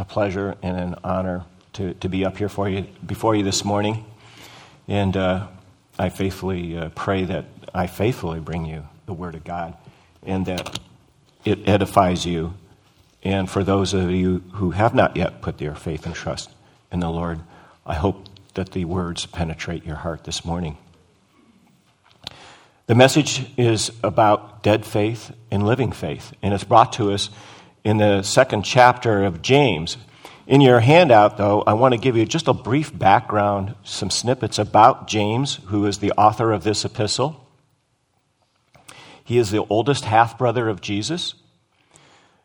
a pleasure and an honor to, to be up here for you before you this morning. And uh, I faithfully uh, pray that I faithfully bring you the Word of God and that it edifies you. And for those of you who have not yet put their faith and trust in the Lord, I hope that the words penetrate your heart this morning. The message is about dead faith and living faith, and it's brought to us in the second chapter of James. In your handout, though, I want to give you just a brief background, some snippets about James, who is the author of this epistle. He is the oldest half brother of Jesus,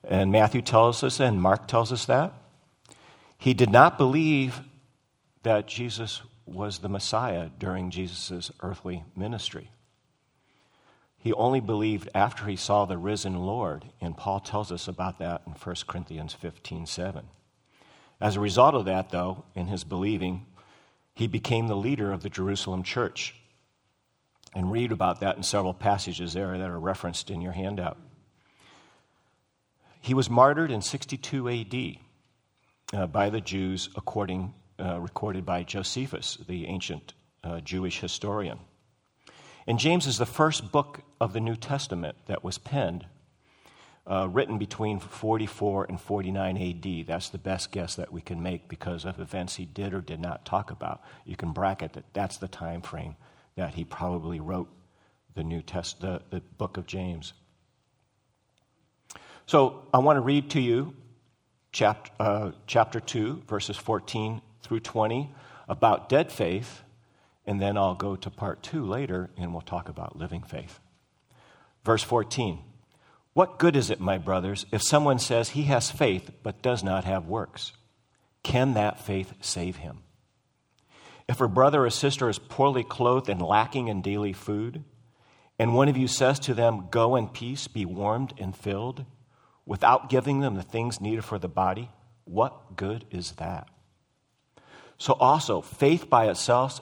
and Matthew tells us and Mark tells us that. He did not believe that Jesus was the Messiah during Jesus' earthly ministry. He only believed after he saw the risen Lord, and Paul tells us about that in 1 Corinthians 15 7. As a result of that, though, in his believing, he became the leader of the Jerusalem church. And read about that in several passages there that are referenced in your handout. He was martyred in 62 AD uh, by the Jews, according uh, recorded by Josephus, the ancient uh, Jewish historian. And James is the first book of the New Testament that was penned, uh, written between 44 and 49 AD. That's the best guess that we can make because of events he did or did not talk about. You can bracket that that's the time frame that he probably wrote the New Test, the, the book of James. So I want to read to you chapter, uh, chapter 2, verses 14 through 20, about dead faith and then I'll go to part two later and we'll talk about living faith. Verse 14 What good is it, my brothers, if someone says he has faith but does not have works? Can that faith save him? If a brother or sister is poorly clothed and lacking in daily food, and one of you says to them, Go in peace, be warmed and filled, without giving them the things needed for the body, what good is that? So, also, faith by itself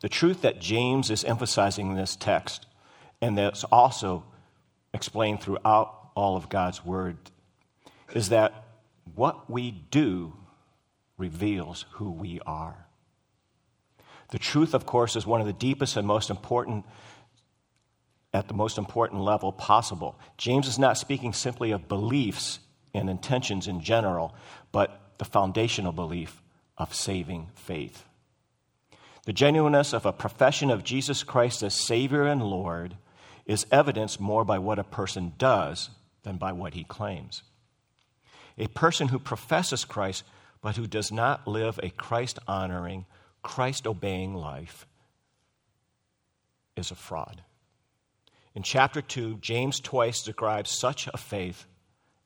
The truth that James is emphasizing in this text, and that's also explained throughout all of God's Word, is that what we do reveals who we are. The truth, of course, is one of the deepest and most important, at the most important level possible. James is not speaking simply of beliefs and intentions in general, but the foundational belief of saving faith. The genuineness of a profession of Jesus Christ as Savior and Lord is evidenced more by what a person does than by what he claims. A person who professes Christ but who does not live a Christ honoring, Christ obeying life is a fraud. In chapter 2, James twice describes such a faith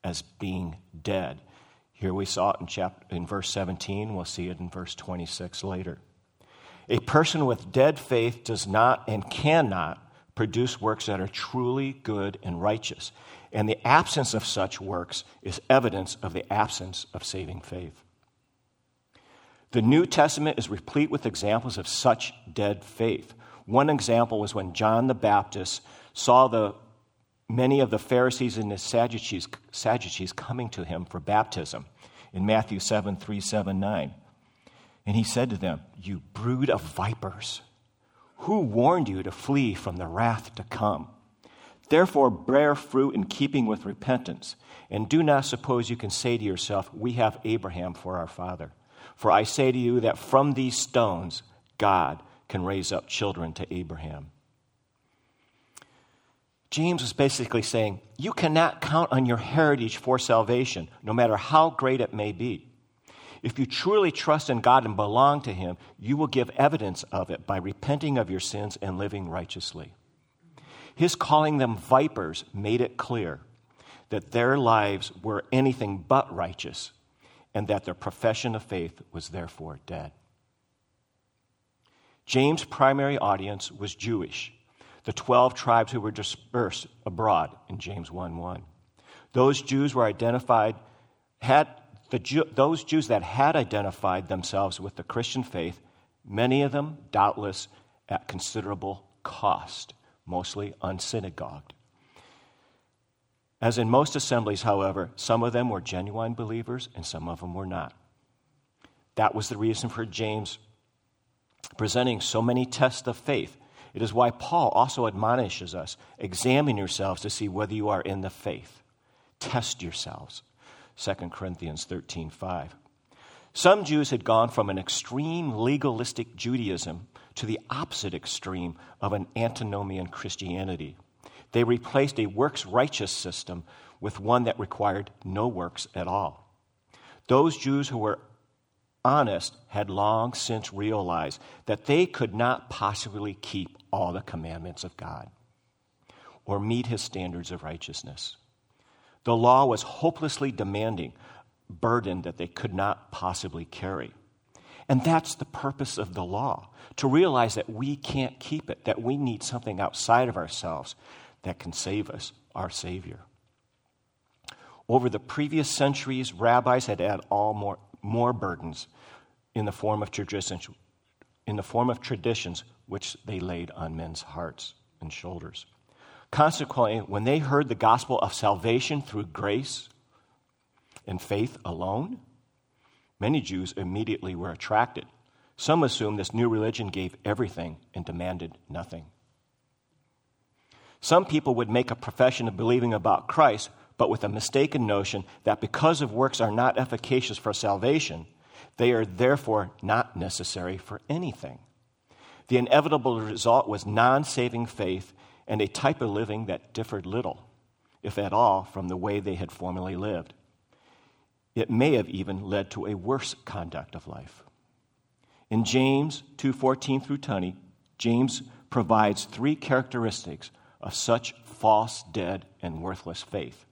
as being dead. Here we saw it in, chapter, in verse 17, we'll see it in verse 26 later. A person with dead faith does not and cannot produce works that are truly good and righteous. And the absence of such works is evidence of the absence of saving faith. The New Testament is replete with examples of such dead faith. One example was when John the Baptist saw the many of the Pharisees and the Sadducees, Sadducees coming to him for baptism in Matthew 7 3 7 9. And he said to them, You brood of vipers, who warned you to flee from the wrath to come? Therefore, bear fruit in keeping with repentance, and do not suppose you can say to yourself, We have Abraham for our father. For I say to you that from these stones, God can raise up children to Abraham. James was basically saying, You cannot count on your heritage for salvation, no matter how great it may be. If you truly trust in God and belong to Him, you will give evidence of it by repenting of your sins and living righteously. His calling them vipers made it clear that their lives were anything but righteous and that their profession of faith was therefore dead. James' primary audience was Jewish, the 12 tribes who were dispersed abroad in James 1 1. Those Jews were identified, had the Jew, those Jews that had identified themselves with the Christian faith, many of them doubtless at considerable cost, mostly unsynagogued. As in most assemblies, however, some of them were genuine believers and some of them were not. That was the reason for James presenting so many tests of faith. It is why Paul also admonishes us examine yourselves to see whether you are in the faith. Test yourselves. 2 Corinthians 13 5. Some Jews had gone from an extreme legalistic Judaism to the opposite extreme of an antinomian Christianity. They replaced a works righteous system with one that required no works at all. Those Jews who were honest had long since realized that they could not possibly keep all the commandments of God or meet his standards of righteousness. The law was hopelessly demanding, burden that they could not possibly carry. And that's the purpose of the law to realize that we can't keep it, that we need something outside of ourselves that can save us, our Savior. Over the previous centuries, rabbis had added all more, more burdens in the form of traditions, in the form of traditions which they laid on men's hearts and shoulders. Consequently, when they heard the gospel of salvation through grace and faith alone, many Jews immediately were attracted. Some assumed this new religion gave everything and demanded nothing. Some people would make a profession of believing about Christ, but with a mistaken notion that because of works are not efficacious for salvation, they are therefore not necessary for anything. The inevitable result was non saving faith and a type of living that differed little, if at all, from the way they had formerly lived. It may have even led to a worse conduct of life. In James 2:14 through 20, James provides three characteristics of such false, dead, and worthless faith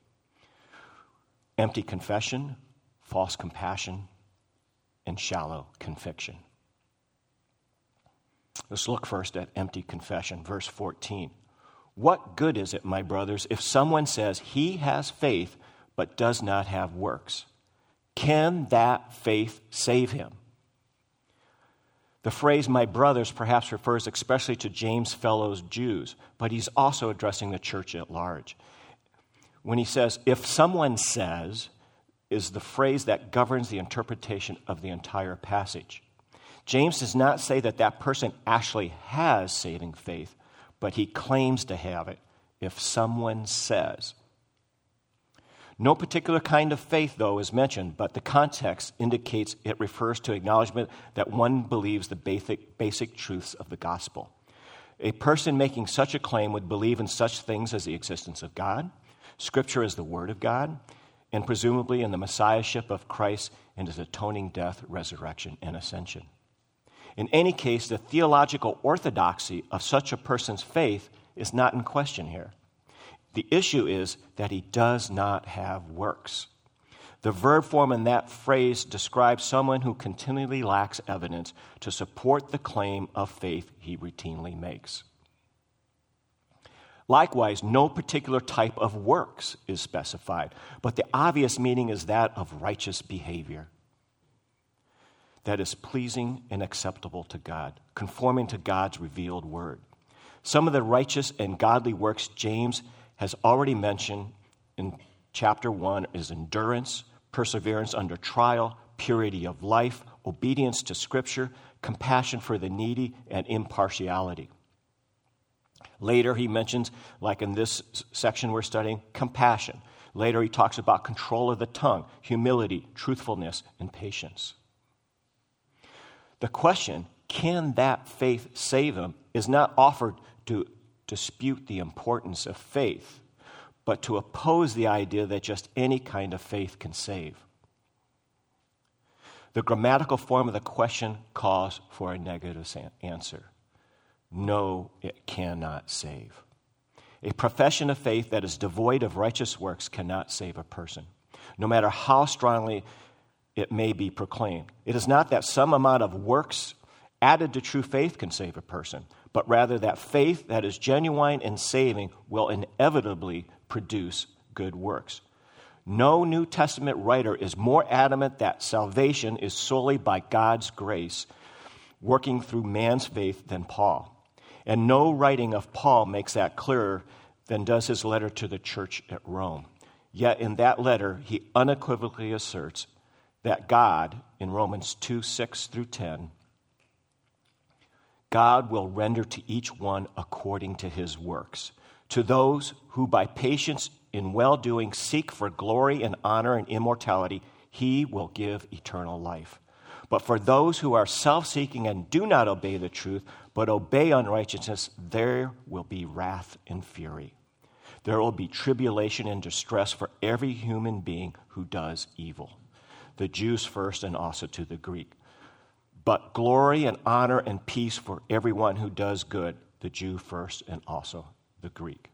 empty confession, false compassion, and shallow conviction. Let's look first at empty confession, verse 14. What good is it, my brothers, if someone says he has faith but does not have works? Can that faith save him? The phrase my brothers perhaps refers especially to James' fellow Jews, but he's also addressing the church at large. When he says, if someone says, is the phrase that governs the interpretation of the entire passage. James does not say that that person actually has saving faith, but he claims to have it if someone says. No particular kind of faith, though, is mentioned, but the context indicates it refers to acknowledgement that one believes the basic, basic truths of the gospel. A person making such a claim would believe in such things as the existence of God, Scripture as the Word of God, and presumably in the Messiahship of Christ and his atoning death, resurrection, and ascension. In any case, the theological orthodoxy of such a person's faith is not in question here. The issue is that he does not have works. The verb form in that phrase describes someone who continually lacks evidence to support the claim of faith he routinely makes. Likewise, no particular type of works is specified, but the obvious meaning is that of righteous behavior that is pleasing and acceptable to God, conforming to God's revealed word. Some of the righteous and godly works James has already mentioned in chapter 1 is endurance, perseverance under trial, purity of life, obedience to Scripture, compassion for the needy, and impartiality. Later, he mentions, like in this section we're studying, compassion. Later, he talks about control of the tongue, humility, truthfulness, and patience. The question, can that faith save him, is not offered to dispute the importance of faith, but to oppose the idea that just any kind of faith can save. The grammatical form of the question calls for a negative answer. No, it cannot save. A profession of faith that is devoid of righteous works cannot save a person. No matter how strongly it may be proclaimed. It is not that some amount of works added to true faith can save a person, but rather that faith that is genuine and saving will inevitably produce good works. No New Testament writer is more adamant that salvation is solely by God's grace working through man's faith than Paul. And no writing of Paul makes that clearer than does his letter to the church at Rome. Yet in that letter, he unequivocally asserts that God, in Romans 2 6 through 10, God will render to each one according to his works. To those who by patience in well doing seek for glory and honor and immortality, he will give eternal life. But for those who are self seeking and do not obey the truth, but obey unrighteousness, there will be wrath and fury. There will be tribulation and distress for every human being who does evil. The Jews first, and also to the Greek. But glory and honor and peace for everyone who does good, the Jew first, and also the Greek.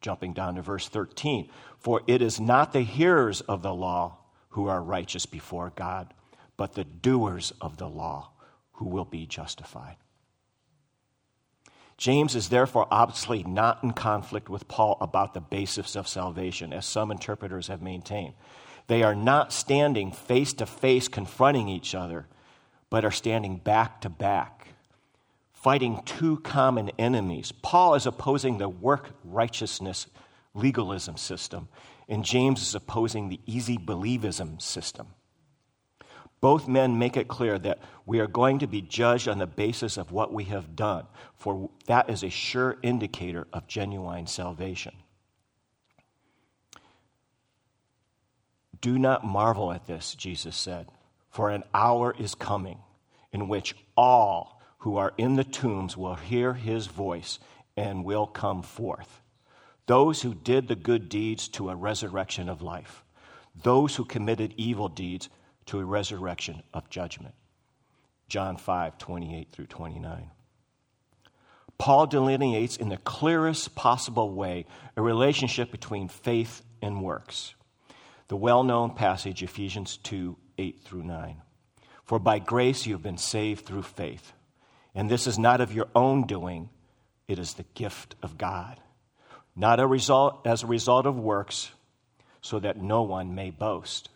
Jumping down to verse 13. For it is not the hearers of the law who are righteous before God but the doers of the law who will be justified. James is therefore obviously not in conflict with Paul about the basis of salvation, as some interpreters have maintained. They are not standing face to face confronting each other, but are standing back to back, fighting two common enemies. Paul is opposing the work righteousness legalism system, and James is opposing the easy believism system. Both men make it clear that we are going to be judged on the basis of what we have done, for that is a sure indicator of genuine salvation. Do not marvel at this, Jesus said, for an hour is coming in which all who are in the tombs will hear his voice and will come forth. Those who did the good deeds to a resurrection of life, those who committed evil deeds to a resurrection of judgment. John 5, 28 through 29. Paul delineates in the clearest possible way a relationship between faith and works. The well known passage, Ephesians 2, 8 through 9. For by grace you have been saved through faith. And this is not of your own doing, it is the gift of God. Not a result, as a result of works, so that no one may boast.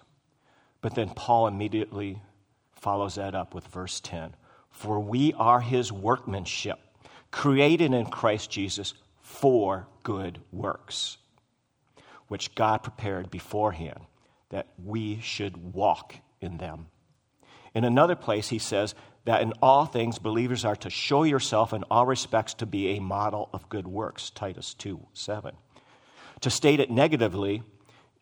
But then Paul immediately follows that up with verse 10 For we are his workmanship, created in Christ Jesus for good works, which God prepared beforehand that we should walk in them. In another place, he says that in all things, believers are to show yourself in all respects to be a model of good works, Titus 2 7. To state it negatively,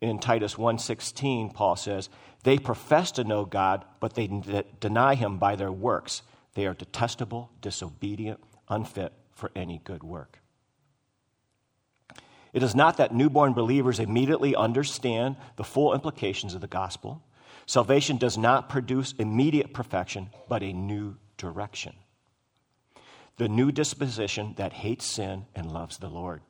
in Titus 1:16 Paul says, "They profess to know God, but they deny him by their works. They are detestable, disobedient, unfit for any good work." It is not that newborn believers immediately understand the full implications of the gospel. Salvation does not produce immediate perfection, but a new direction. The new disposition that hates sin and loves the Lord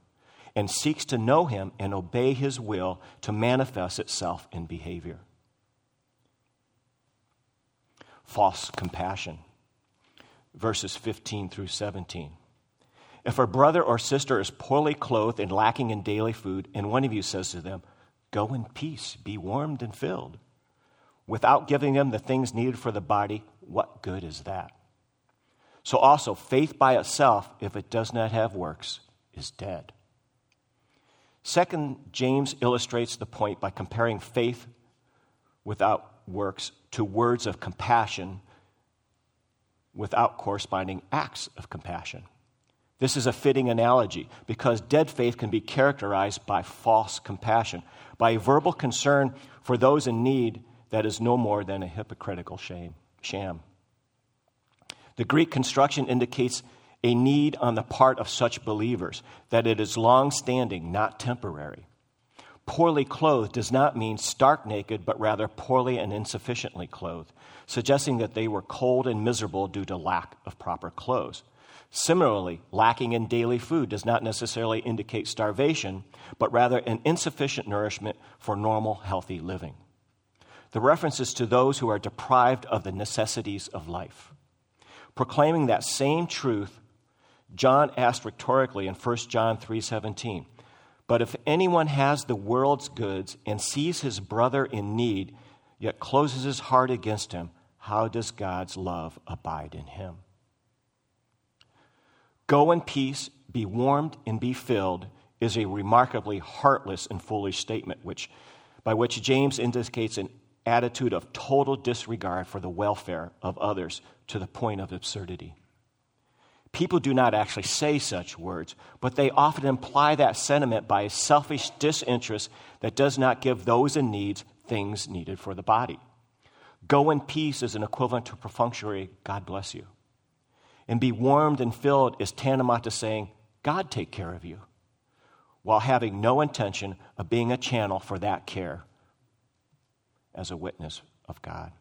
and seeks to know him and obey his will to manifest itself in behavior. False compassion. Verses 15 through 17. If a brother or sister is poorly clothed and lacking in daily food, and one of you says to them, Go in peace, be warmed and filled, without giving them the things needed for the body, what good is that? So also, faith by itself, if it does not have works, is dead. Second, James illustrates the point by comparing faith without works to words of compassion without corresponding acts of compassion. This is a fitting analogy because dead faith can be characterized by false compassion, by a verbal concern for those in need that is no more than a hypocritical shame, sham. The Greek construction indicates a need on the part of such believers, that it is long standing, not temporary. Poorly clothed does not mean stark naked, but rather poorly and insufficiently clothed, suggesting that they were cold and miserable due to lack of proper clothes. Similarly, lacking in daily food does not necessarily indicate starvation, but rather an insufficient nourishment for normal, healthy living. The reference is to those who are deprived of the necessities of life. Proclaiming that same truth, John asked rhetorically in 1 John 3:17, "But if anyone has the world's goods and sees his brother in need, yet closes his heart against him, how does God's love abide in him?" Go in peace, be warmed and be filled is a remarkably heartless and foolish statement which by which James indicates an attitude of total disregard for the welfare of others to the point of absurdity. People do not actually say such words, but they often imply that sentiment by a selfish disinterest that does not give those in need things needed for the body. Go in peace is an equivalent to perfunctory, God bless you. And be warmed and filled is tantamount to saying, God take care of you, while having no intention of being a channel for that care as a witness of God.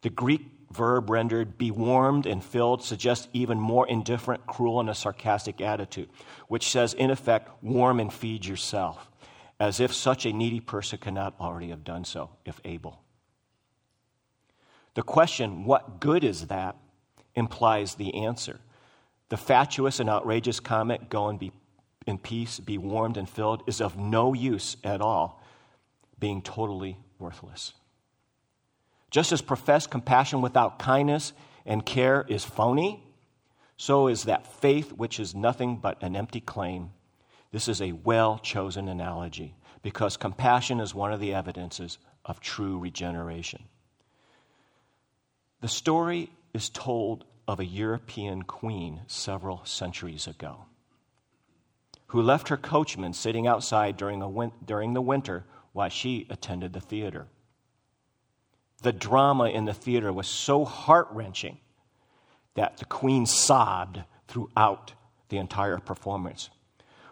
The Greek verb rendered be warmed and filled suggests even more indifferent, cruel, and a sarcastic attitude, which says, in effect, warm and feed yourself, as if such a needy person could not already have done so, if able. The question, what good is that, implies the answer. The fatuous and outrageous comment, go and be in peace, be warmed and filled, is of no use at all, being totally worthless. Just as professed compassion without kindness and care is phony, so is that faith which is nothing but an empty claim. This is a well chosen analogy because compassion is one of the evidences of true regeneration. The story is told of a European queen several centuries ago who left her coachman sitting outside during, a during the winter while she attended the theater. The drama in the theater was so heart wrenching that the queen sobbed throughout the entire performance.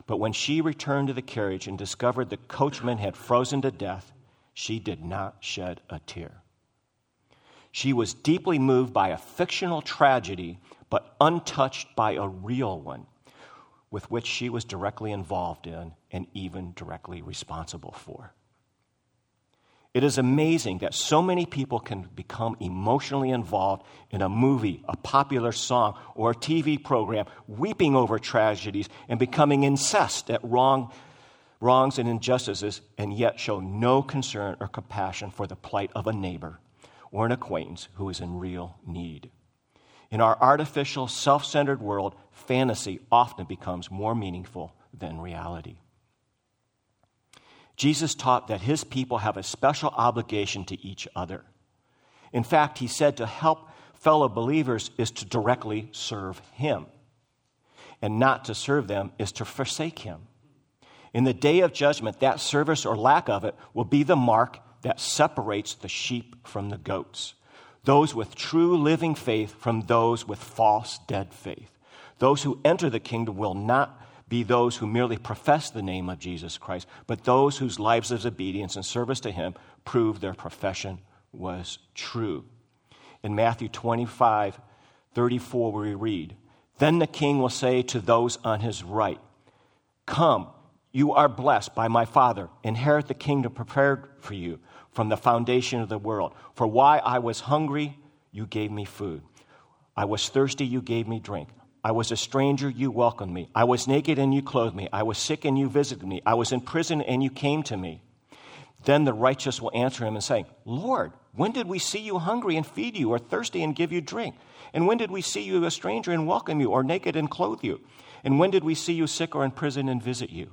But when she returned to the carriage and discovered the coachman had frozen to death, she did not shed a tear. She was deeply moved by a fictional tragedy, but untouched by a real one with which she was directly involved in and even directly responsible for. It is amazing that so many people can become emotionally involved in a movie, a popular song, or a TV program, weeping over tragedies and becoming incensed at wrong, wrongs and injustices, and yet show no concern or compassion for the plight of a neighbor or an acquaintance who is in real need. In our artificial, self centered world, fantasy often becomes more meaningful than reality. Jesus taught that his people have a special obligation to each other. In fact, he said to help fellow believers is to directly serve him, and not to serve them is to forsake him. In the day of judgment, that service or lack of it will be the mark that separates the sheep from the goats, those with true living faith from those with false dead faith. Those who enter the kingdom will not be those who merely profess the name of Jesus Christ, but those whose lives of obedience and service to Him prove their profession was true. In Matthew 25, 34, we read, Then the king will say to those on his right, Come, you are blessed by my Father. Inherit the kingdom prepared for you from the foundation of the world. For why I was hungry, you gave me food. I was thirsty, you gave me drink. I was a stranger, you welcomed me. I was naked and you clothed me. I was sick and you visited me. I was in prison and you came to me. Then the righteous will answer him and say, Lord, when did we see you hungry and feed you, or thirsty and give you drink? And when did we see you a stranger and welcome you, or naked and clothe you? And when did we see you sick or in prison and visit you?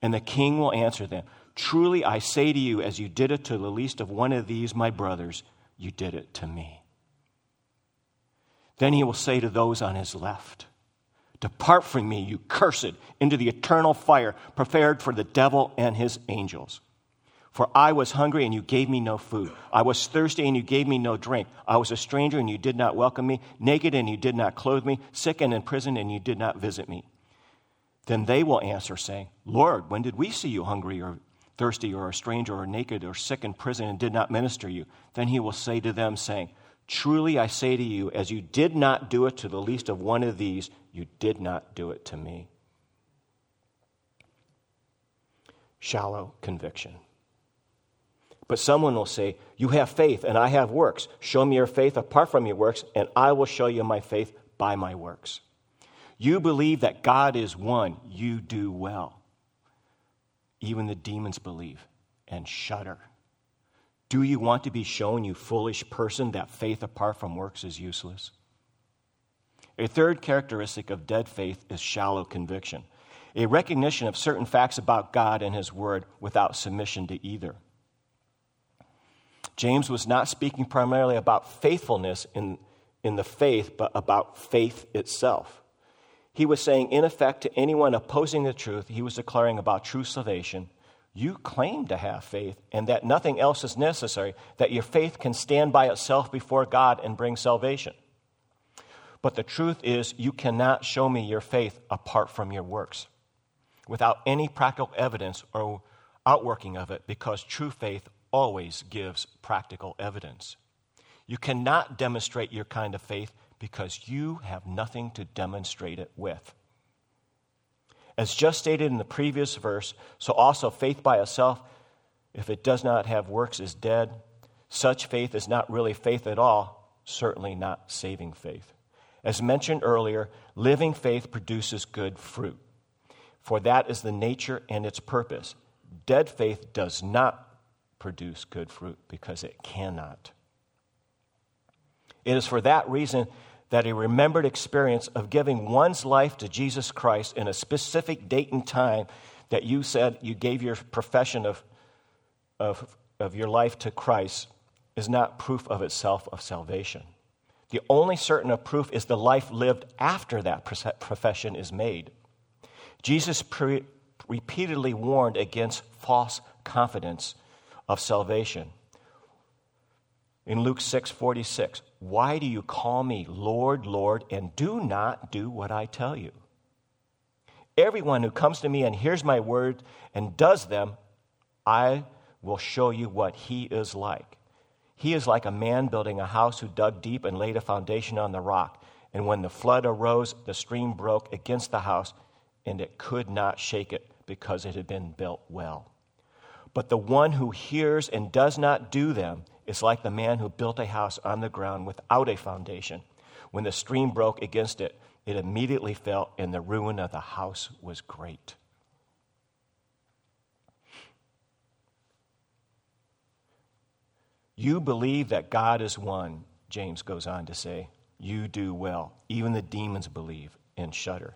And the king will answer them, Truly I say to you, as you did it to the least of one of these, my brothers, you did it to me. Then he will say to those on his left, Depart from me, you cursed, into the eternal fire prepared for the devil and his angels. For I was hungry and you gave me no food. I was thirsty and you gave me no drink. I was a stranger and you did not welcome me, naked and you did not clothe me, sick and in prison and you did not visit me. Then they will answer, saying, Lord, when did we see you hungry or thirsty or a stranger or naked or sick in prison and did not minister you? Then he will say to them, saying, Truly I say to you, as you did not do it to the least of one of these, you did not do it to me. Shallow conviction. But someone will say, You have faith, and I have works. Show me your faith apart from your works, and I will show you my faith by my works. You believe that God is one, you do well. Even the demons believe and shudder. Do you want to be shown, you foolish person, that faith apart from works is useless? A third characteristic of dead faith is shallow conviction, a recognition of certain facts about God and His Word without submission to either. James was not speaking primarily about faithfulness in, in the faith, but about faith itself. He was saying, in effect, to anyone opposing the truth, he was declaring about true salvation. You claim to have faith and that nothing else is necessary, that your faith can stand by itself before God and bring salvation. But the truth is, you cannot show me your faith apart from your works, without any practical evidence or outworking of it, because true faith always gives practical evidence. You cannot demonstrate your kind of faith because you have nothing to demonstrate it with. As just stated in the previous verse, so also faith by itself, if it does not have works, is dead. Such faith is not really faith at all, certainly not saving faith. As mentioned earlier, living faith produces good fruit, for that is the nature and its purpose. Dead faith does not produce good fruit because it cannot. It is for that reason that a remembered experience of giving one's life to Jesus Christ in a specific date and time that you said you gave your profession of, of, of your life to Christ is not proof of itself of salvation. The only certain of proof is the life lived after that profession is made. Jesus pre- repeatedly warned against false confidence of salvation. In Luke 6 46, why do you call me Lord, Lord, and do not do what I tell you? Everyone who comes to me and hears my word and does them, I will show you what he is like. He is like a man building a house who dug deep and laid a foundation on the rock. And when the flood arose, the stream broke against the house, and it could not shake it because it had been built well. But the one who hears and does not do them is like the man who built a house on the ground without a foundation. When the stream broke against it, it immediately fell, and the ruin of the house was great. You believe that God is one, James goes on to say. You do well. Even the demons believe and shudder.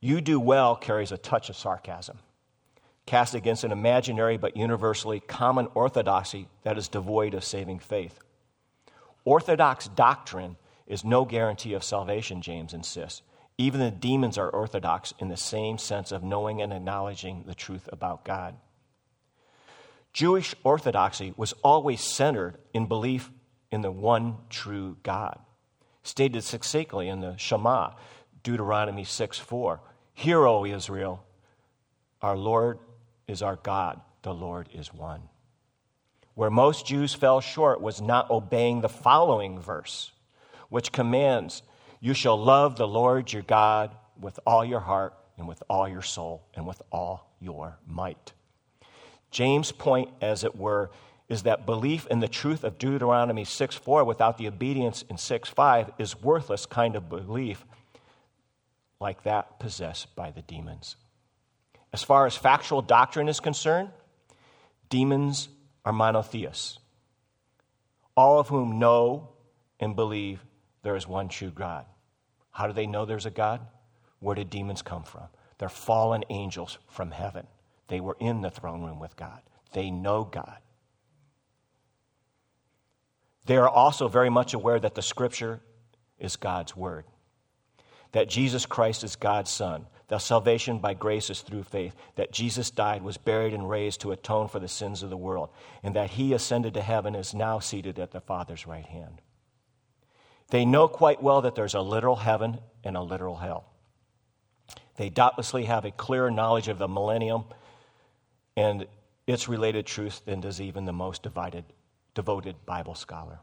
You do well carries a touch of sarcasm, cast against an imaginary but universally common orthodoxy that is devoid of saving faith. Orthodox doctrine is no guarantee of salvation, James insists. Even the demons are orthodox in the same sense of knowing and acknowledging the truth about God. Jewish orthodoxy was always centered in belief in the one true God. Stated succinctly in the Shema, Deuteronomy 6 4. Hear, O Israel, our Lord is our God, the Lord is one. Where most Jews fell short was not obeying the following verse, which commands, You shall love the Lord your God with all your heart and with all your soul and with all your might. James' point, as it were, is that belief in the truth of Deuteronomy 6 4 without the obedience in 6 5 is worthless kind of belief like that possessed by the demons. As far as factual doctrine is concerned, demons are monotheists, all of whom know and believe there is one true God. How do they know there's a God? Where did demons come from? They're fallen angels from heaven. They were in the throne room with God. They know God. They are also very much aware that the scripture is God's word that Jesus Christ is God's Son, that salvation by grace is through faith, that Jesus died, was buried, and raised to atone for the sins of the world, and that he ascended to heaven is now seated at the Father's right hand. They know quite well that there's a literal heaven and a literal hell. They doubtlessly have a clearer knowledge of the millennium and its related truth than does even the most divided, devoted Bible scholar.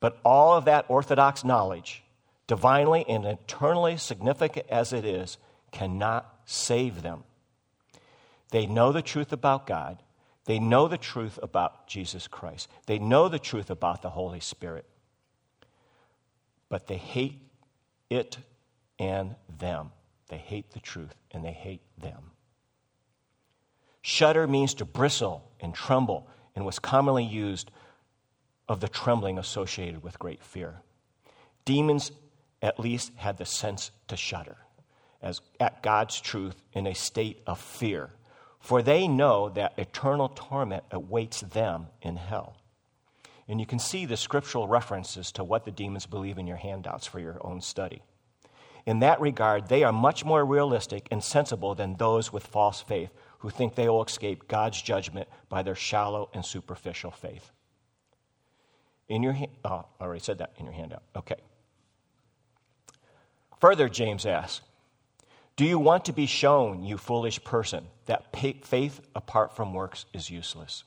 But all of that orthodox knowledge divinely and eternally significant as it is, cannot save them. They know the truth about God. They know the truth about Jesus Christ. They know the truth about the Holy Spirit. But they hate it and them. They hate the truth and they hate them. Shudder means to bristle and tremble and was commonly used of the trembling associated with great fear. Demons at least had the sense to shudder as at God's truth in a state of fear, for they know that eternal torment awaits them in hell. And you can see the scriptural references to what the demons believe in your handouts for your own study. In that regard, they are much more realistic and sensible than those with false faith who think they will escape God's judgment by their shallow and superficial faith. In your oh, I already said that in your handout. Okay. Further, James asks, Do you want to be shown, you foolish person, that faith apart from works is useless?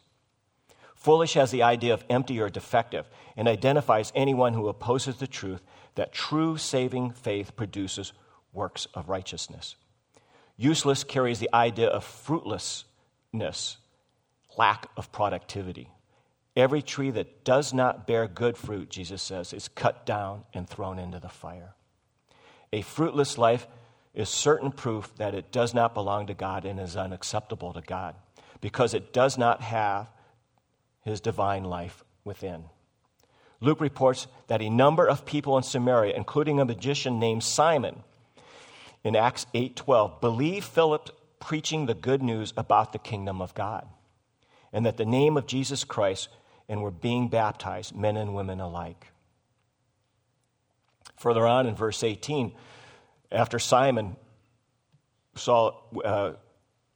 Foolish has the idea of empty or defective and identifies anyone who opposes the truth that true saving faith produces works of righteousness. Useless carries the idea of fruitlessness, lack of productivity. Every tree that does not bear good fruit, Jesus says, is cut down and thrown into the fire. A fruitless life is certain proof that it does not belong to God and is unacceptable to God because it does not have his divine life within. Luke reports that a number of people in Samaria, including a magician named Simon, in Acts 8:12, believed Philip preaching the good news about the kingdom of God, and that the name of Jesus Christ and were being baptized, men and women alike. Further on in verse 18, after Simon saw, uh,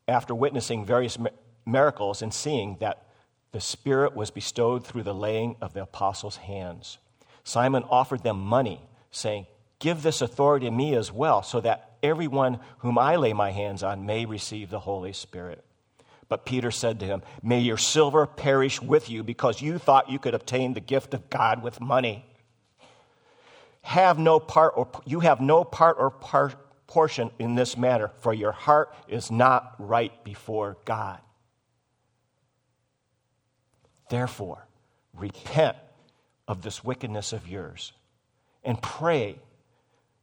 after witnessing various miracles and seeing that the Spirit was bestowed through the laying of the apostles' hands. Simon offered them money, saying, Give this authority to me as well, so that everyone whom I lay my hands on may receive the Holy Spirit. But Peter said to him, May your silver perish with you, because you thought you could obtain the gift of God with money. Have no part or you have no part or portion in this matter, for your heart is not right before God. Therefore, repent of this wickedness of yours and pray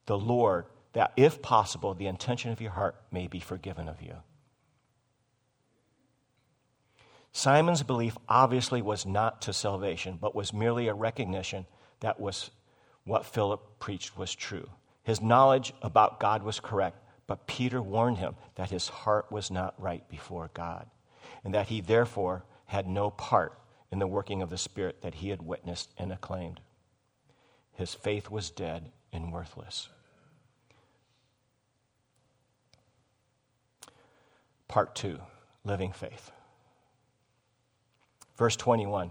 the Lord that, if possible, the intention of your heart may be forgiven of you. Simon's belief obviously was not to salvation, but was merely a recognition that was what Philip preached was true. His knowledge about God was correct, but Peter warned him that his heart was not right before God, and that he therefore had no part in the working of the Spirit that he had witnessed and acclaimed. His faith was dead and worthless. Part two living faith. Verse 21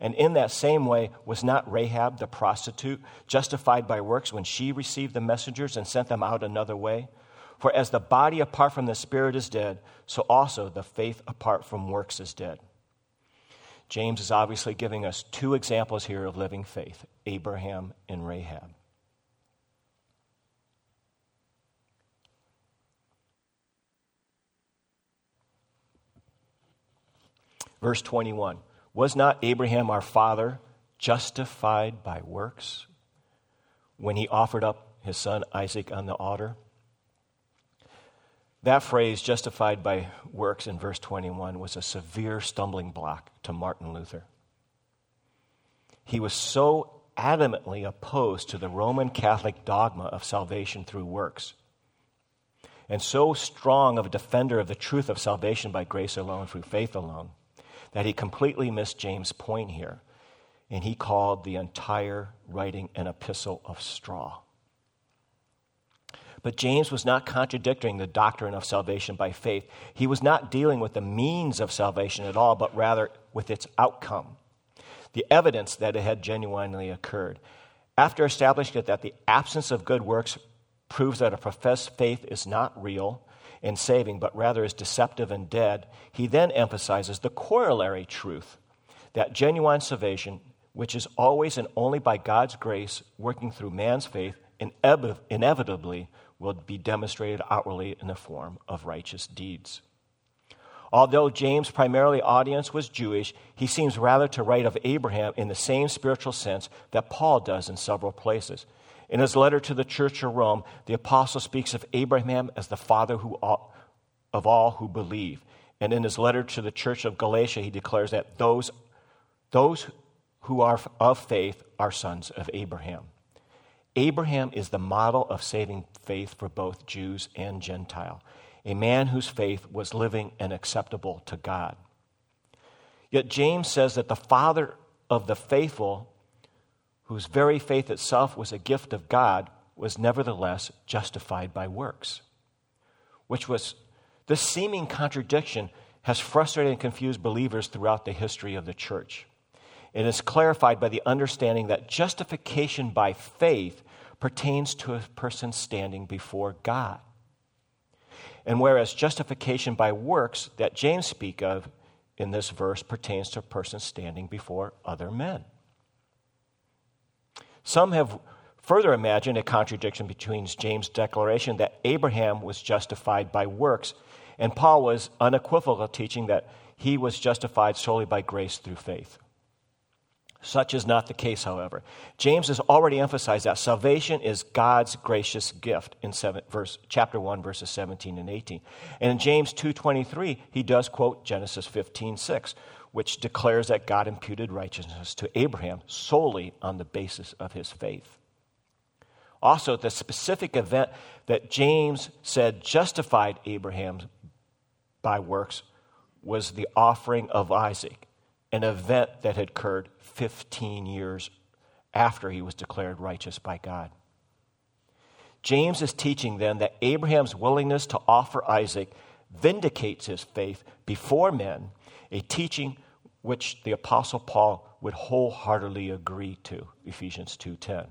And in that same way, was not Rahab the prostitute justified by works when she received the messengers and sent them out another way? For as the body apart from the spirit is dead, so also the faith apart from works is dead. James is obviously giving us two examples here of living faith Abraham and Rahab. Verse 21 Was not Abraham our father justified by works when he offered up his son Isaac on the altar? That phrase, justified by works in verse 21, was a severe stumbling block to Martin Luther. He was so adamantly opposed to the Roman Catholic dogma of salvation through works, and so strong of a defender of the truth of salvation by grace alone, through faith alone, that he completely missed James' point here, and he called the entire writing an epistle of straw. But James was not contradicting the doctrine of salvation by faith. He was not dealing with the means of salvation at all, but rather with its outcome. the evidence that it had genuinely occurred. After establishing that the absence of good works proves that a professed faith is not real and saving, but rather is deceptive and dead, he then emphasizes the corollary truth that genuine salvation, which is always and only by God's grace working through man's faith, inevitably will be demonstrated outwardly in the form of righteous deeds. Although James' primarily audience was Jewish, he seems rather to write of Abraham in the same spiritual sense that Paul does in several places. In his letter to the church of Rome, the apostle speaks of Abraham as the father who, of all who believe. And in his letter to the church of Galatia, he declares that those, those who are of faith are sons of Abraham. Abraham is the model of saving faith for both Jews and Gentile a man whose faith was living and acceptable to God. Yet James says that the father of the faithful, whose very faith itself was a gift of God, was nevertheless justified by works. Which was, this seeming contradiction has frustrated and confused believers throughout the history of the church. It is clarified by the understanding that justification by faith pertains to a person standing before God. And whereas justification by works that James speak of in this verse pertains to a person standing before other men. Some have further imagined a contradiction between James' declaration that Abraham was justified by works and Paul was unequivocal teaching that he was justified solely by grace through faith. Such is not the case, however. James has already emphasized that salvation is God's gracious gift in seven, verse, chapter 1, verses 17 and 18. And in James 2.23, he does quote Genesis 15.6, which declares that God imputed righteousness to Abraham solely on the basis of his faith. Also, the specific event that James said justified Abraham by works was the offering of Isaac, an event that had occurred 15 years after he was declared righteous by God. James is teaching then that Abraham's willingness to offer Isaac vindicates his faith before men, a teaching which the apostle Paul would wholeheartedly agree to, Ephesians 2:10.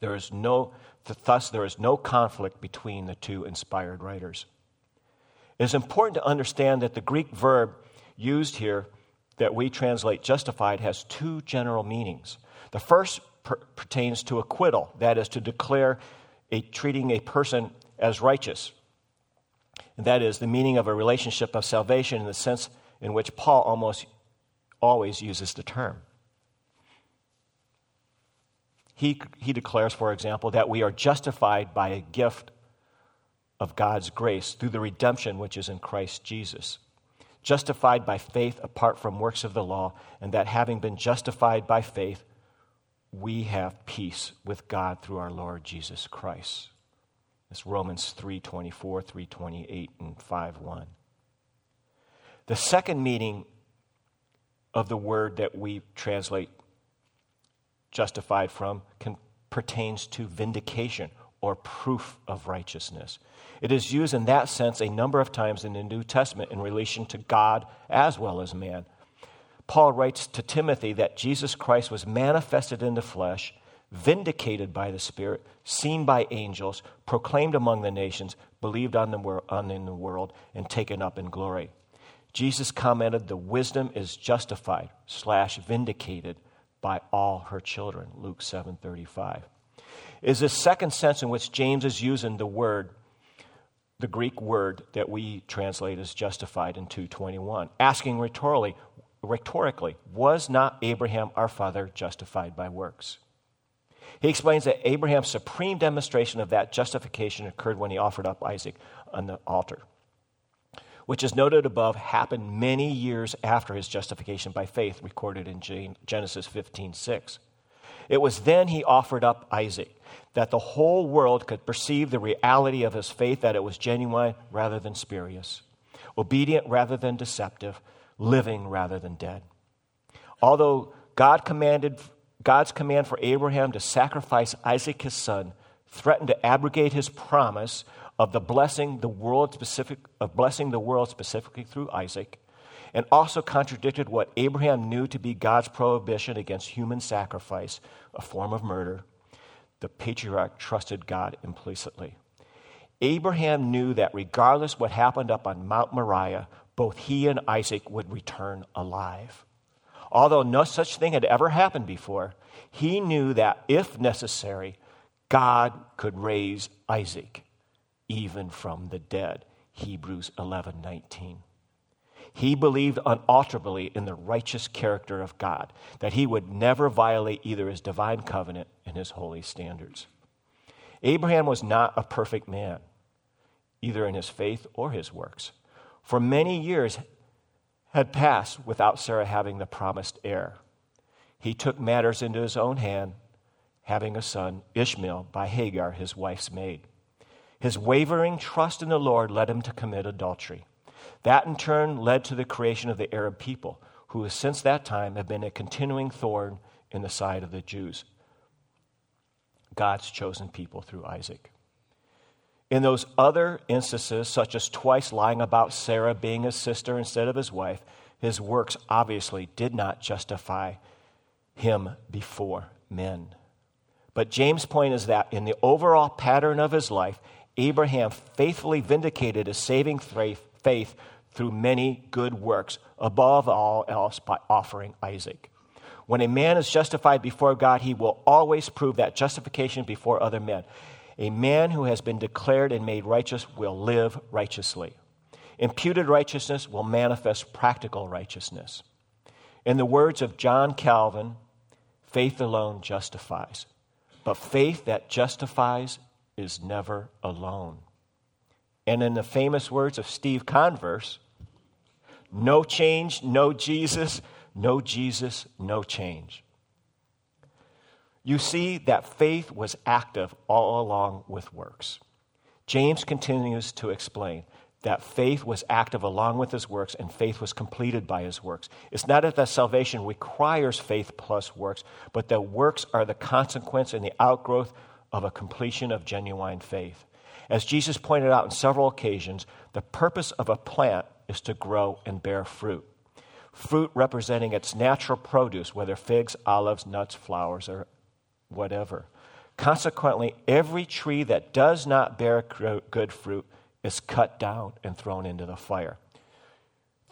There is no thus there is no conflict between the two inspired writers. It is important to understand that the Greek verb used here that we translate justified has two general meanings. The first per- pertains to acquittal, that is, to declare a, treating a person as righteous. And that is the meaning of a relationship of salvation in the sense in which Paul almost always uses the term. He, he declares, for example, that we are justified by a gift of God's grace through the redemption which is in Christ Jesus justified by faith apart from works of the law, and that having been justified by faith, we have peace with God through our Lord Jesus Christ. It's Romans 3:24, 3:28 and 5:1. The second meaning of the word that we translate justified from can, pertains to vindication or proof of righteousness. It is used in that sense a number of times in the New Testament in relation to God as well as man. Paul writes to Timothy that Jesus Christ was manifested in the flesh, vindicated by the Spirit, seen by angels, proclaimed among the nations, believed on, the wor- on in the world, and taken up in glory. Jesus commented, The wisdom is justified slash vindicated by all her children. Luke 7:35. Is this second sense in which James is using the word the Greek word that we translate as justified in 221, asking rhetorically, rhetorically, was not Abraham our father justified by works? He explains that Abraham's supreme demonstration of that justification occurred when he offered up Isaac on the altar, which is noted above happened many years after his justification by faith, recorded in Genesis 15 6. It was then he offered up Isaac, that the whole world could perceive the reality of his faith, that it was genuine rather than spurious, obedient rather than deceptive, living rather than dead. Although God commanded, God's command for Abraham to sacrifice Isaac his son threatened to abrogate his promise of the blessing the world specific of blessing the world specifically through Isaac, and also contradicted what Abraham knew to be God's prohibition against human sacrifice, a form of murder, the patriarch trusted God implicitly. Abraham knew that regardless what happened up on Mount Moriah, both he and Isaac would return alive. Although no such thing had ever happened before, he knew that if necessary, God could raise Isaac even from the dead. Hebrews 11:19. He believed unalterably in the righteous character of God, that he would never violate either his divine covenant and his holy standards. Abraham was not a perfect man, either in his faith or his works. For many years had passed without Sarah having the promised heir. He took matters into his own hand, having a son, Ishmael, by Hagar, his wife's maid. His wavering trust in the Lord led him to commit adultery. That in turn led to the creation of the Arab people, who since that time have been a continuing thorn in the side of the Jews. God's chosen people through Isaac. In those other instances, such as twice lying about Sarah being his sister instead of his wife, his works obviously did not justify him before men. But James' point is that in the overall pattern of his life, Abraham faithfully vindicated his saving faith through many good works, above all else by offering Isaac. When a man is justified before God, he will always prove that justification before other men. A man who has been declared and made righteous will live righteously. Imputed righteousness will manifest practical righteousness. In the words of John Calvin, faith alone justifies, but faith that justifies is never alone. And in the famous words of Steve Converse, no change, no Jesus, no Jesus, no change. You see that faith was active all along with works. James continues to explain that faith was active along with his works and faith was completed by his works. It's not that salvation requires faith plus works, but that works are the consequence and the outgrowth of a completion of genuine faith. As Jesus pointed out on several occasions, the purpose of a plant is to grow and bear fruit. Fruit representing its natural produce, whether figs, olives, nuts, flowers, or whatever. Consequently, every tree that does not bear good fruit is cut down and thrown into the fire.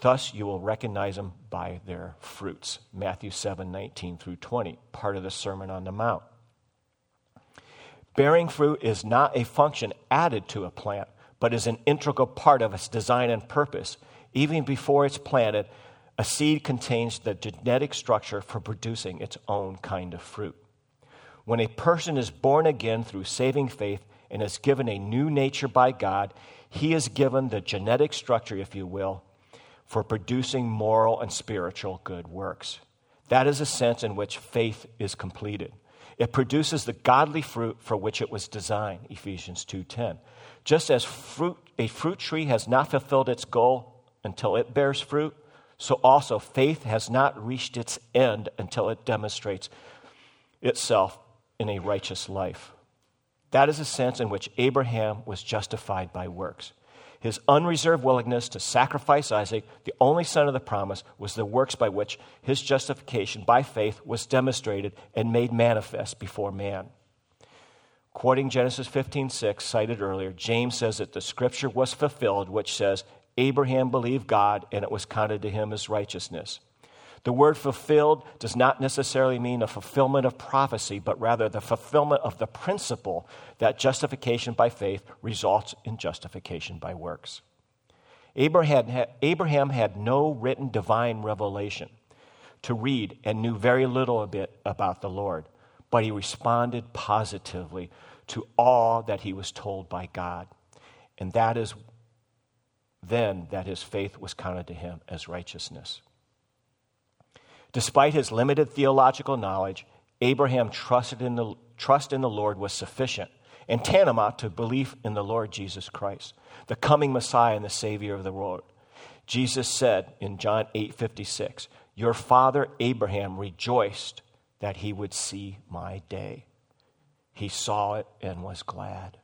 Thus you will recognize them by their fruits. Matthew 7 19 through 20, part of the Sermon on the Mount. Bearing fruit is not a function added to a plant, but is an integral part of its design and purpose. Even before it's planted, a seed contains the genetic structure for producing its own kind of fruit. When a person is born again through saving faith and is given a new nature by God, he is given the genetic structure, if you will, for producing moral and spiritual good works. That is a sense in which faith is completed. It produces the godly fruit for which it was designed, Ephesians 2:10. Just as fruit, a fruit tree has not fulfilled its goal until it bears fruit, so also faith has not reached its end until it demonstrates itself in a righteous life. That is the sense in which Abraham was justified by works. His unreserved willingness to sacrifice Isaac, the only son of the promise, was the works by which his justification by faith was demonstrated and made manifest before man. Quoting Genesis 15:6 cited earlier, James says that the scripture was fulfilled which says Abraham believed God and it was counted to him as righteousness. The word fulfilled does not necessarily mean a fulfillment of prophecy, but rather the fulfillment of the principle that justification by faith results in justification by works. Abraham had, Abraham had no written divine revelation to read and knew very little a bit about the Lord, but he responded positively to all that he was told by God. And that is then that his faith was counted to him as righteousness. Despite his limited theological knowledge, Abraham trusted in the, trust in the Lord was sufficient and tantamount to belief in the Lord Jesus Christ, the coming Messiah and the Savior of the world. Jesus said in John 8 56, Your father Abraham rejoiced that he would see my day. He saw it and was glad.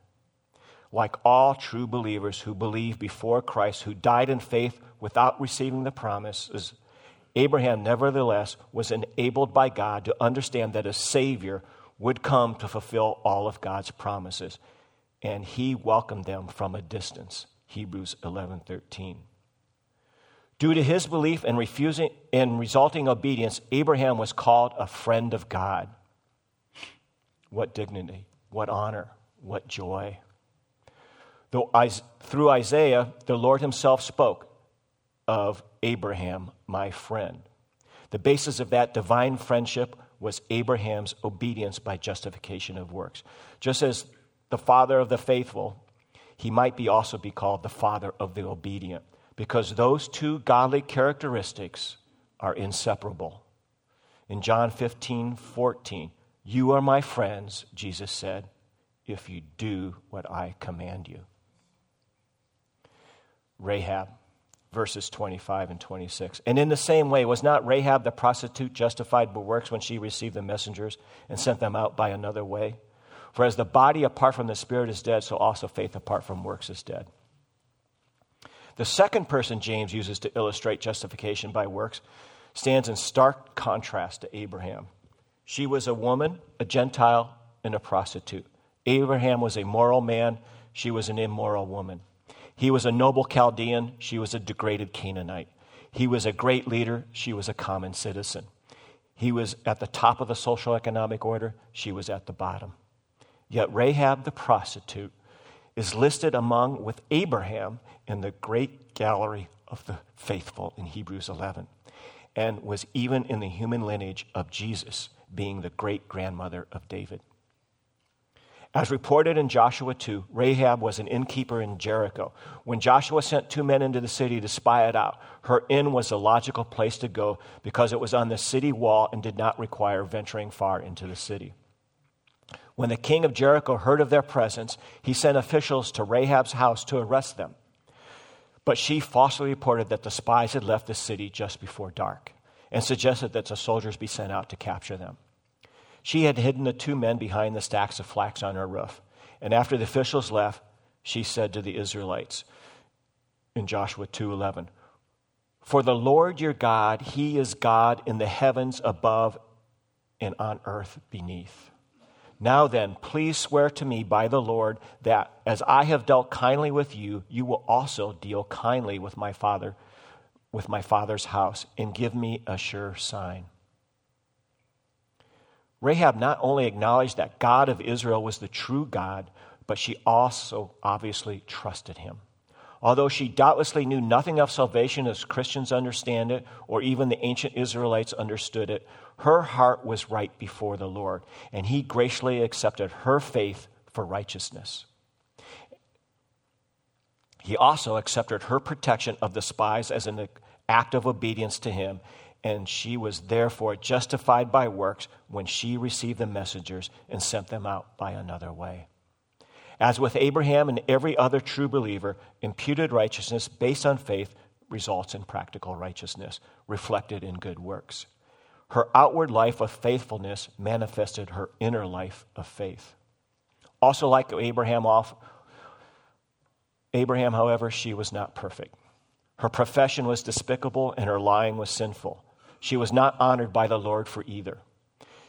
like all true believers who believe before Christ, who died in faith without receiving the promises, Abraham nevertheless was enabled by God to understand that a Savior would come to fulfill all of God's promises. And he welcomed them from a distance. Hebrews 11:13. Due to his belief and refusing and resulting obedience, Abraham was called a friend of God. What dignity, what honor, what joy. Though through Isaiah, the Lord himself spoke of Abraham, my friend. The basis of that divine friendship was Abraham's obedience by justification of works. Just as the father of the faithful, he might be also be called the father of the obedient, because those two godly characteristics are inseparable. In John 15, 14, you are my friends, Jesus said, if you do what I command you. Rahab verses 25 and 26. And in the same way, was not Rahab the prostitute justified by works when she received the messengers and sent them out by another way? For as the body apart from the spirit is dead, so also faith apart from works is dead. The second person James uses to illustrate justification by works stands in stark contrast to Abraham. She was a woman, a Gentile, and a prostitute. Abraham was a moral man, she was an immoral woman. He was a noble Chaldean, she was a degraded Canaanite. He was a great leader, she was a common citizen. He was at the top of the social economic order, she was at the bottom. Yet Rahab the prostitute is listed among with Abraham in the great gallery of the faithful in Hebrews 11 and was even in the human lineage of Jesus, being the great grandmother of David. As reported in Joshua 2, Rahab was an innkeeper in Jericho. When Joshua sent two men into the city to spy it out, her inn was a logical place to go because it was on the city wall and did not require venturing far into the city. When the king of Jericho heard of their presence, he sent officials to Rahab's house to arrest them. But she falsely reported that the spies had left the city just before dark and suggested that the soldiers be sent out to capture them. She had hidden the two men behind the stacks of flax on her roof. And after the officials left, she said to the Israelites in Joshua 2:11, "For the Lord your God, he is God in the heavens above and on earth beneath. Now then, please swear to me by the Lord that as I have dealt kindly with you, you will also deal kindly with my father, with my father's house, and give me a sure sign." Rahab not only acknowledged that God of Israel was the true God, but she also obviously trusted him. Although she doubtlessly knew nothing of salvation as Christians understand it, or even the ancient Israelites understood it, her heart was right before the Lord, and he graciously accepted her faith for righteousness. He also accepted her protection of the spies as an act of obedience to him, and she was therefore justified by works when she received the messengers and sent them out by another way. As with Abraham and every other true believer, imputed righteousness based on faith results in practical righteousness, reflected in good works. Her outward life of faithfulness manifested her inner life of faith. Also, like Abraham, off, Abraham, however, she was not perfect. Her profession was despicable and her lying was sinful. She was not honored by the Lord for either.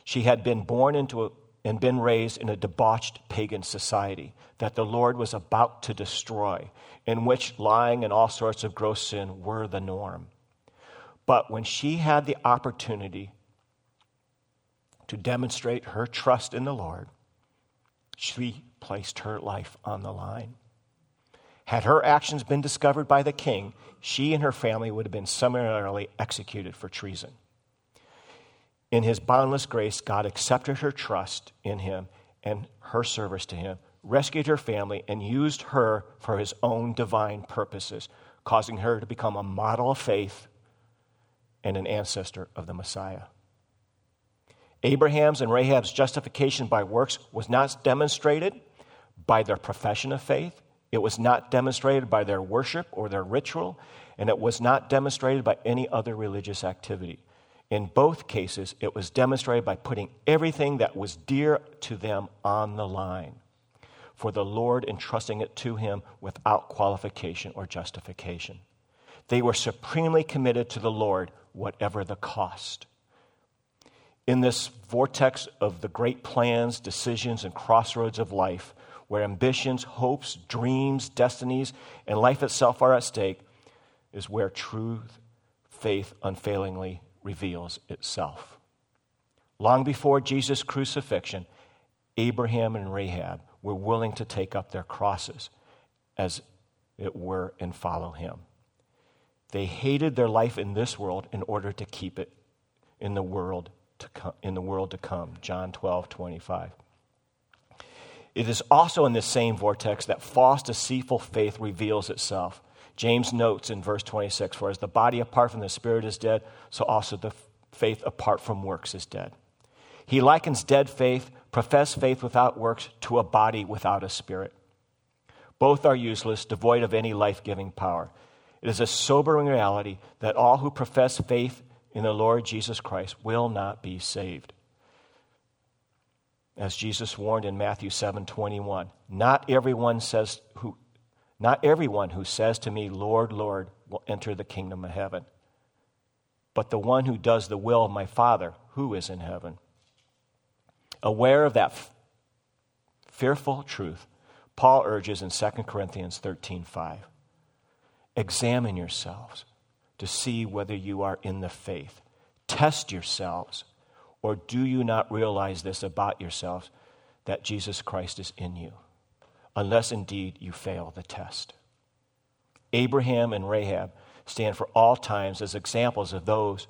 She had been born into a, and been raised in a debauched pagan society that the Lord was about to destroy, in which lying and all sorts of gross sin were the norm. But when she had the opportunity to demonstrate her trust in the Lord, she placed her life on the line. Had her actions been discovered by the king, she and her family would have been summarily executed for treason. In his boundless grace, God accepted her trust in him and her service to him, rescued her family, and used her for his own divine purposes, causing her to become a model of faith and an ancestor of the Messiah. Abraham's and Rahab's justification by works was not demonstrated by their profession of faith. It was not demonstrated by their worship or their ritual, and it was not demonstrated by any other religious activity. In both cases, it was demonstrated by putting everything that was dear to them on the line. for the Lord entrusting it to him without qualification or justification. They were supremely committed to the Lord, whatever the cost. In this vortex of the great plans, decisions, and crossroads of life, where ambitions, hopes, dreams, destinies, and life itself are at stake, is where truth, faith unfailingly reveals itself. Long before Jesus' crucifixion, Abraham and Rahab were willing to take up their crosses, as it were, and follow him. They hated their life in this world in order to keep it in the world to come, in the world to come. John 12, 25. It is also in this same vortex that false, deceitful faith reveals itself. James notes in verse 26 For as the body apart from the spirit is dead, so also the faith apart from works is dead. He likens dead faith, professed faith without works, to a body without a spirit. Both are useless, devoid of any life giving power. It is a sobering reality that all who profess faith in the Lord Jesus Christ will not be saved. As Jesus warned in Matthew 7 21, not everyone says who not everyone who says to me, Lord, Lord, will enter the kingdom of heaven, but the one who does the will of my Father who is in heaven. Aware of that f- fearful truth, Paul urges in 2 Corinthians 13 5, examine yourselves to see whether you are in the faith. Test yourselves, or do you not realize this about yourselves that Jesus Christ is in you? Unless indeed you fail the test. Abraham and Rahab stand for all times as examples of those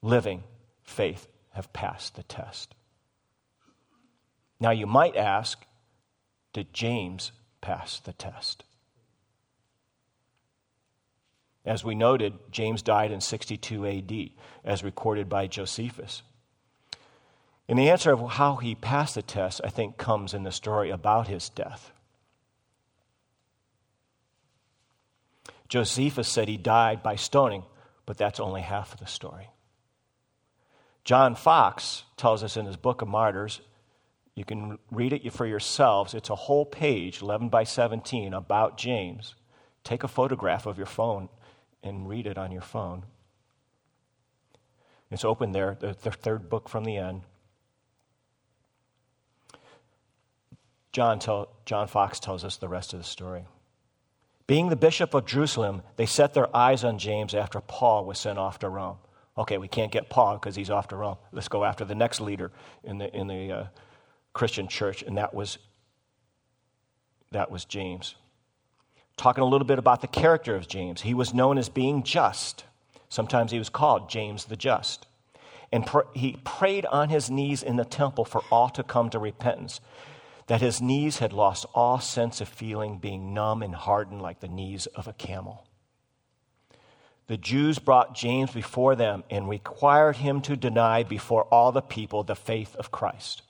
living faith have passed the test. Now, you might ask, did James pass the test? As we noted, James died in 62 AD, as recorded by Josephus. And the answer of how he passed the test, I think, comes in the story about his death. Josephus said he died by stoning, but that's only half of the story. John Foxe tells us in his Book of Martyrs you can read it for yourselves. It's a whole page, 11 by 17, about James. Take a photograph of your phone and read it on your phone. It's open there, the, third book from the end. John, John Foxe tells us the rest of the story. Being the bishop of Jerusalem, they set their eyes on James after Paul was sent off to Rome. Okay, we can't get Paul because he's off to Rome. Let's go after the next leader in the, in the uh, Christian church, and that was, that was James. Talking a little bit about the character of James. He was known as being just. Sometimes he was called James the Just. And pr- he prayed on his knees in the temple for all to come to repentance, that his knees had lost all sense of feeling, being numb and hardened like the knees of a camel. The Jews brought James before them and required him to deny before all the people the faith of Christ.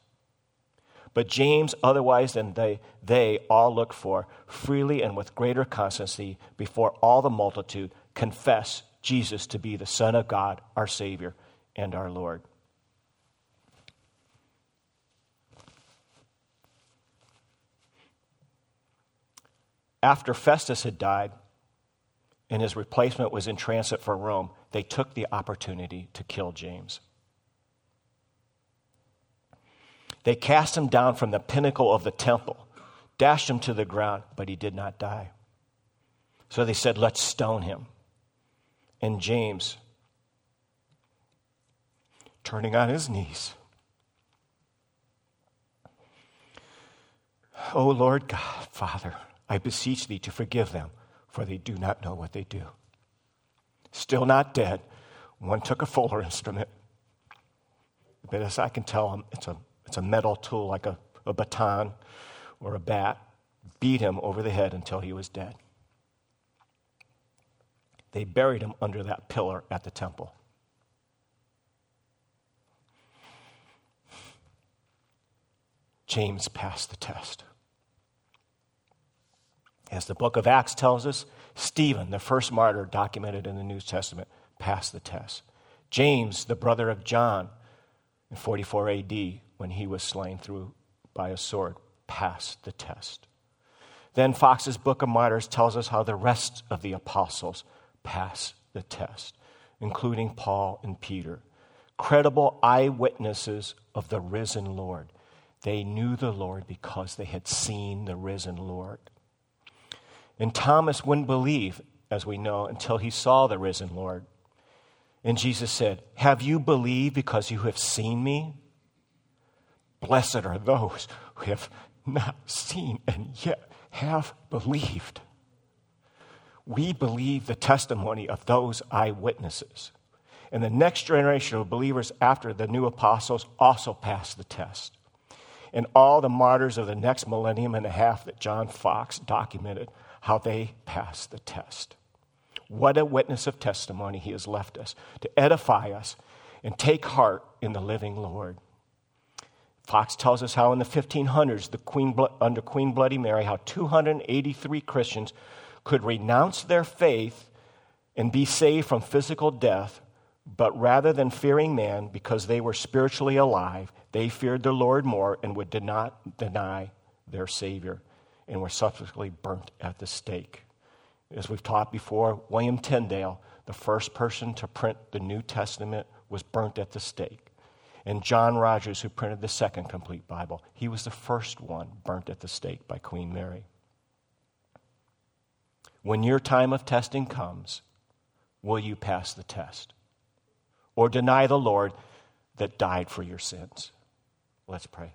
But James, otherwise than they, they all look for, freely and with greater constancy before all the multitude, confess Jesus to be the Son of God, our Savior, and our Lord. After Festus had died and his replacement was in transit for Rome, they took the opportunity to kill James. They cast him down from the pinnacle of the temple, dashed him to the ground, but he did not die. So they said, Let's stone him. And James, turning on his knees, O Lord God, Father, I beseech thee to forgive them, for they do not know what they do. Still not dead, one took a fuller instrument. But as I can tell, um, it's a it's a metal tool like a, a baton or a bat, beat him over the head until he was dead. They buried him under that pillar at the temple. James passed the test. As the book of Acts tells us, Stephen, the first martyr documented in the New Testament, passed the test. James, the brother of John, in 44 AD, when he was slain through by a sword, passed the test. Then Foxe's Book of Martyrs tells us how the rest of the apostles passed the test, including Paul and Peter. Credible eyewitnesses of the risen Lord. They knew the Lord because they had seen the risen Lord. And Thomas wouldn't believe, as we know, until he saw the risen Lord. And Jesus said, Have you believed because you have seen me? Blessed are those who have not seen and yet have believed. We believe the testimony of those eyewitnesses. And the next generation of believers after the new apostles also passed the test. And all the martyrs of the next millennium and a half that John Foxe documented, how they passed the test. What a witness of testimony he has left us to edify us and take heart in the living Lord. Foxe tells us how in the 1500s, the Queen, under Queen Bloody Mary, how 283 Christians could renounce their faith and be saved from physical death, but rather than fearing man because they were spiritually alive, they feared the Lord more and would not deny their Savior and were subsequently burnt at the stake. As we've taught before, William Tyndale, the first person to print the New Testament, was burnt at the stake. And John Rogers, who printed the second complete Bible, he was the first one burnt at the stake by Queen Mary. When your time of testing comes, will you pass the test? Or deny the Lord that died for your sins? Let's pray.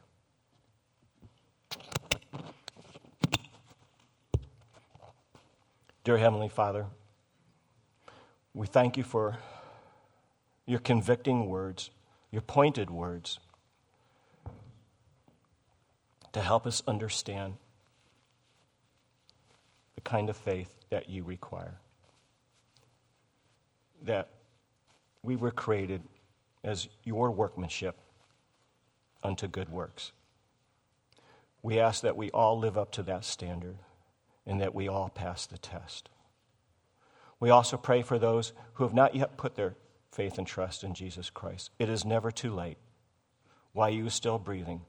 Dear Heavenly Father, we thank you for your convicting words your pointed words to help us understand the kind of faith that you require. That we were created as your workmanship unto good works. We ask that we all live up to that standard and that we all pass the test. We also pray for those who have not yet put their faith and trust in Jesus Christ. It is never too late. While you are still breathing,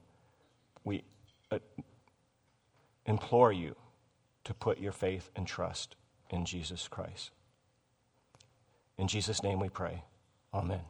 we uh, implore you to put your faith and trust in Jesus Christ. In Jesus' name we pray. Amen.